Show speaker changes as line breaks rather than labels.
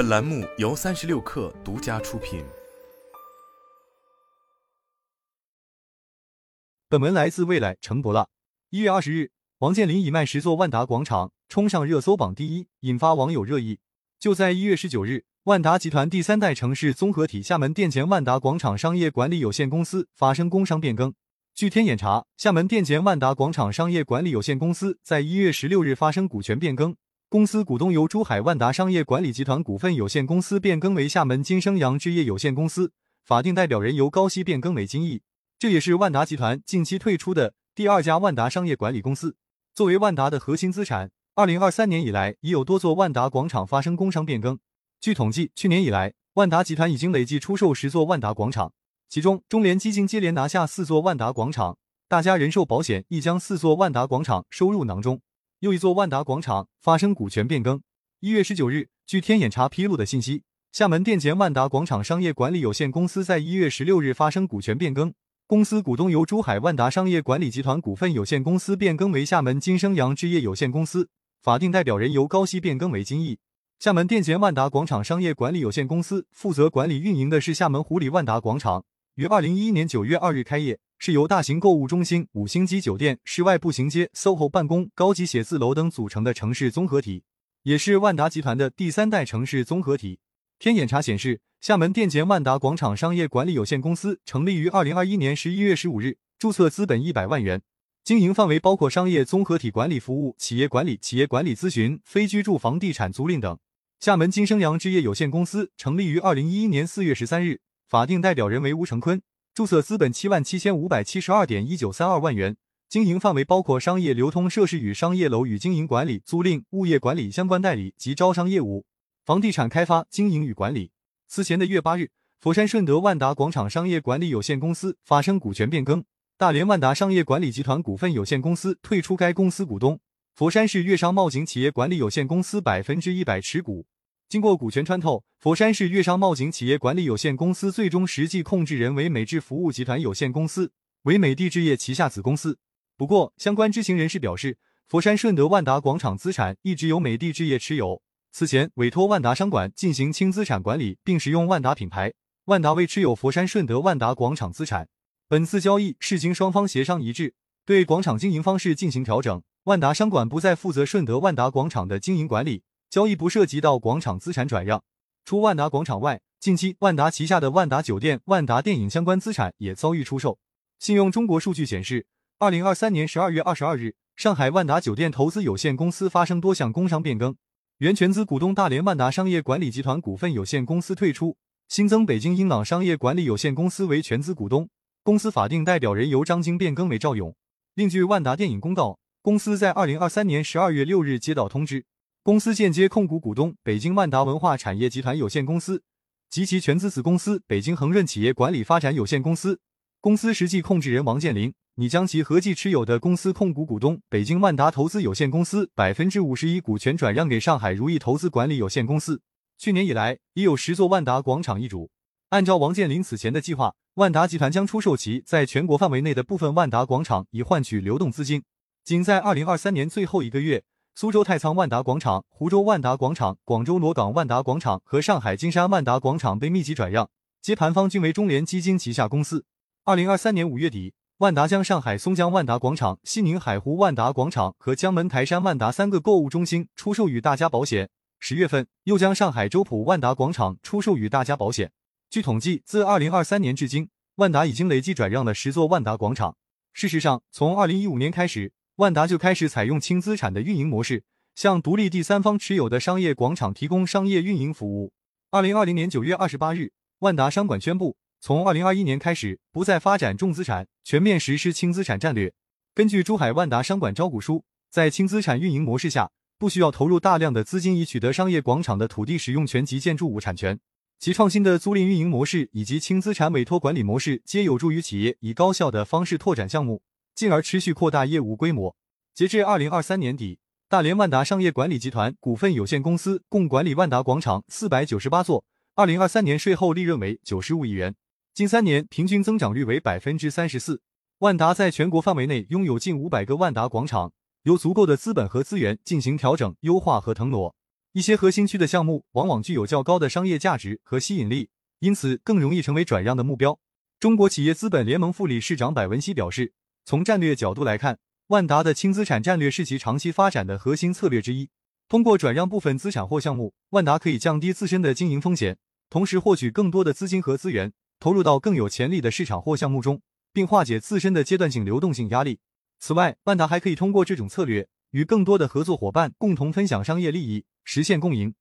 本栏目由三十六氪独家出品。
本文来自未来陈博拉。一月二十日，王健林以卖十座万达广场冲上热搜榜第一，引发网友热议。就在一月十九日，万达集团第三代城市综合体厦门店前万达广场商业管理有限公司发生工商变更。据天眼查，厦门店前万达广场商业管理有限公司在一月十六日发生股权变更，公司股东由珠海万达商业管理集团股份有限公司变更为厦门金生阳置业有限公司，法定代表人由高息变更为金毅。这也是万达集团近期退出的第二家万达商业管理公司。作为万达的核心资产，二零二三年以来已有多座万达广场发生工商变更。据统计，去年以来，万达集团已经累计出售十座万达广场，其中中联基金接连拿下四座万达广场，大家人寿保险亦将四座万达广场收入囊中。又一座万达广场发生股权变更。一月十九日，据天眼查披露的信息，厦门店前万达广场商业管理有限公司在一月十六日发生股权变更。公司股东由珠海万达商业管理集团股份有限公司变更为厦门金生阳置业有限公司，法定代表人由高息变更为金毅。厦门店前万达广场商业管理有限公司负责管理运营的是厦门湖里万达广场，于二零一一年九月二日开业，是由大型购物中心、五星级酒店、室外步行街、SOHO 办公、高级写字楼等组成的城市综合体，也是万达集团的第三代城市综合体。天眼查显示。厦门电前万达广场商业管理有限公司成立于二零二一年十一月十五日，注册资本一百万元，经营范围包括商业综合体管理服务、企业管理、企业管理咨询、非居住房地产租赁等。厦门金生阳置业有限公司成立于二零一一年四月十三日，法定代表人为吴成坤，注册资本七万七千五百七十二点一九三二万元，经营范围包括商业流通设施与商业楼宇经营管理、租赁、物业管理相关代理及招商业务，房地产开发经营与管理。此前的月八日，佛山顺德万达广场商业管理有限公司发生股权变更，大连万达商业管理集团股份有限公司退出该公司股东，佛山市粤商贸景企业管理有限公司百分之一百持股。经过股权穿透，佛山市粤商贸景企业管理有限公司最终实际控制人为美智服务集团有限公司，为美的置业旗下子公司。不过，相关知情人士表示，佛山顺德万达广场资产一直由美的置业持有。此前委托万达商管进行轻资产管理，并使用万达品牌，万达未持有佛山顺德万达广场资产。本次交易是经双方协商一致，对广场经营方式进行调整。万达商管不再负责顺德万达广场的经营管理，交易不涉及到广场资产转让。除万达广场外，近期万达旗下的万达酒店、万达电影相关资产也遭遇出售。信用中国数据显示，二零二三年十二月二十二日，上海万达酒店投资有限公司发生多项工商变更。原全资股东大连万达商业管理集团股份有限公司退出，新增北京英朗商业管理有限公司为全资股东，公司法定代表人由张晶变更为赵勇。另据万达电影公告，公司在二零二三年十二月六日接到通知，公司间接控股股东北京万达文化产业集团有限公司及其全资子公司北京恒润企业管理发展有限公司，公司实际控制人王健林。拟将其合计持有的公司控股股东北京万达投资有限公司百分之五十一股权转让给上海如意投资管理有限公司。去年以来，已有十座万达广场易主。按照王健林此前的计划，万达集团将出售其在全国范围内的部分万达广场，以换取流动资金。仅在二零二三年最后一个月，苏州太仓万达广场、湖州万达广场、广州罗岗万达广场和上海金山万达广场被密集转让，接盘方均为中联基金旗下公司。二零二三年五月底。万达将上海松江万达广场、西宁海湖万达广场和江门台山万达三个购物中心出售予大家保险。十月份又将上海周浦万达广场出售予大家保险。据统计，自二零二三年至今，万达已经累计转让了十座万达广场。事实上，从二零一五年开始，万达就开始采用轻资产的运营模式，向独立第三方持有的商业广场提供商业运营服务。二零二零年九月二十八日，万达商管宣布。从二零二一年开始，不再发展重资产，全面实施轻资产战略。根据珠海万达商管招股书，在轻资产运营模式下，不需要投入大量的资金以取得商业广场的土地使用权及建筑物产权。其创新的租赁运营模式以及轻资产委托管理模式，皆有助于企业以高效的方式拓展项目，进而持续扩大业务规模。截至二零二三年底，大连万达商业管理集团股份有限公司共管理万达广场四百九十八座，二零二三年税后利润为九十五亿元。近三年平均增长率为百分之三十四。万达在全国范围内拥有近五百个万达广场，有足够的资本和资源进行调整、优化和腾挪。一些核心区的项目往往具有较高的商业价值和吸引力，因此更容易成为转让的目标。中国企业资本联盟副理事长柏文熙表示，从战略角度来看，万达的轻资产战略是其长期发展的核心策略之一。通过转让部分资产或项目，万达可以降低自身的经营风险，同时获取更多的资金和资源，投入到更有潜力的市场或项目中，并化解自身的阶段性流动性压力。此外，万达还可以通过这种策略与更多的合作伙伴共同分享商业利益，实现共赢。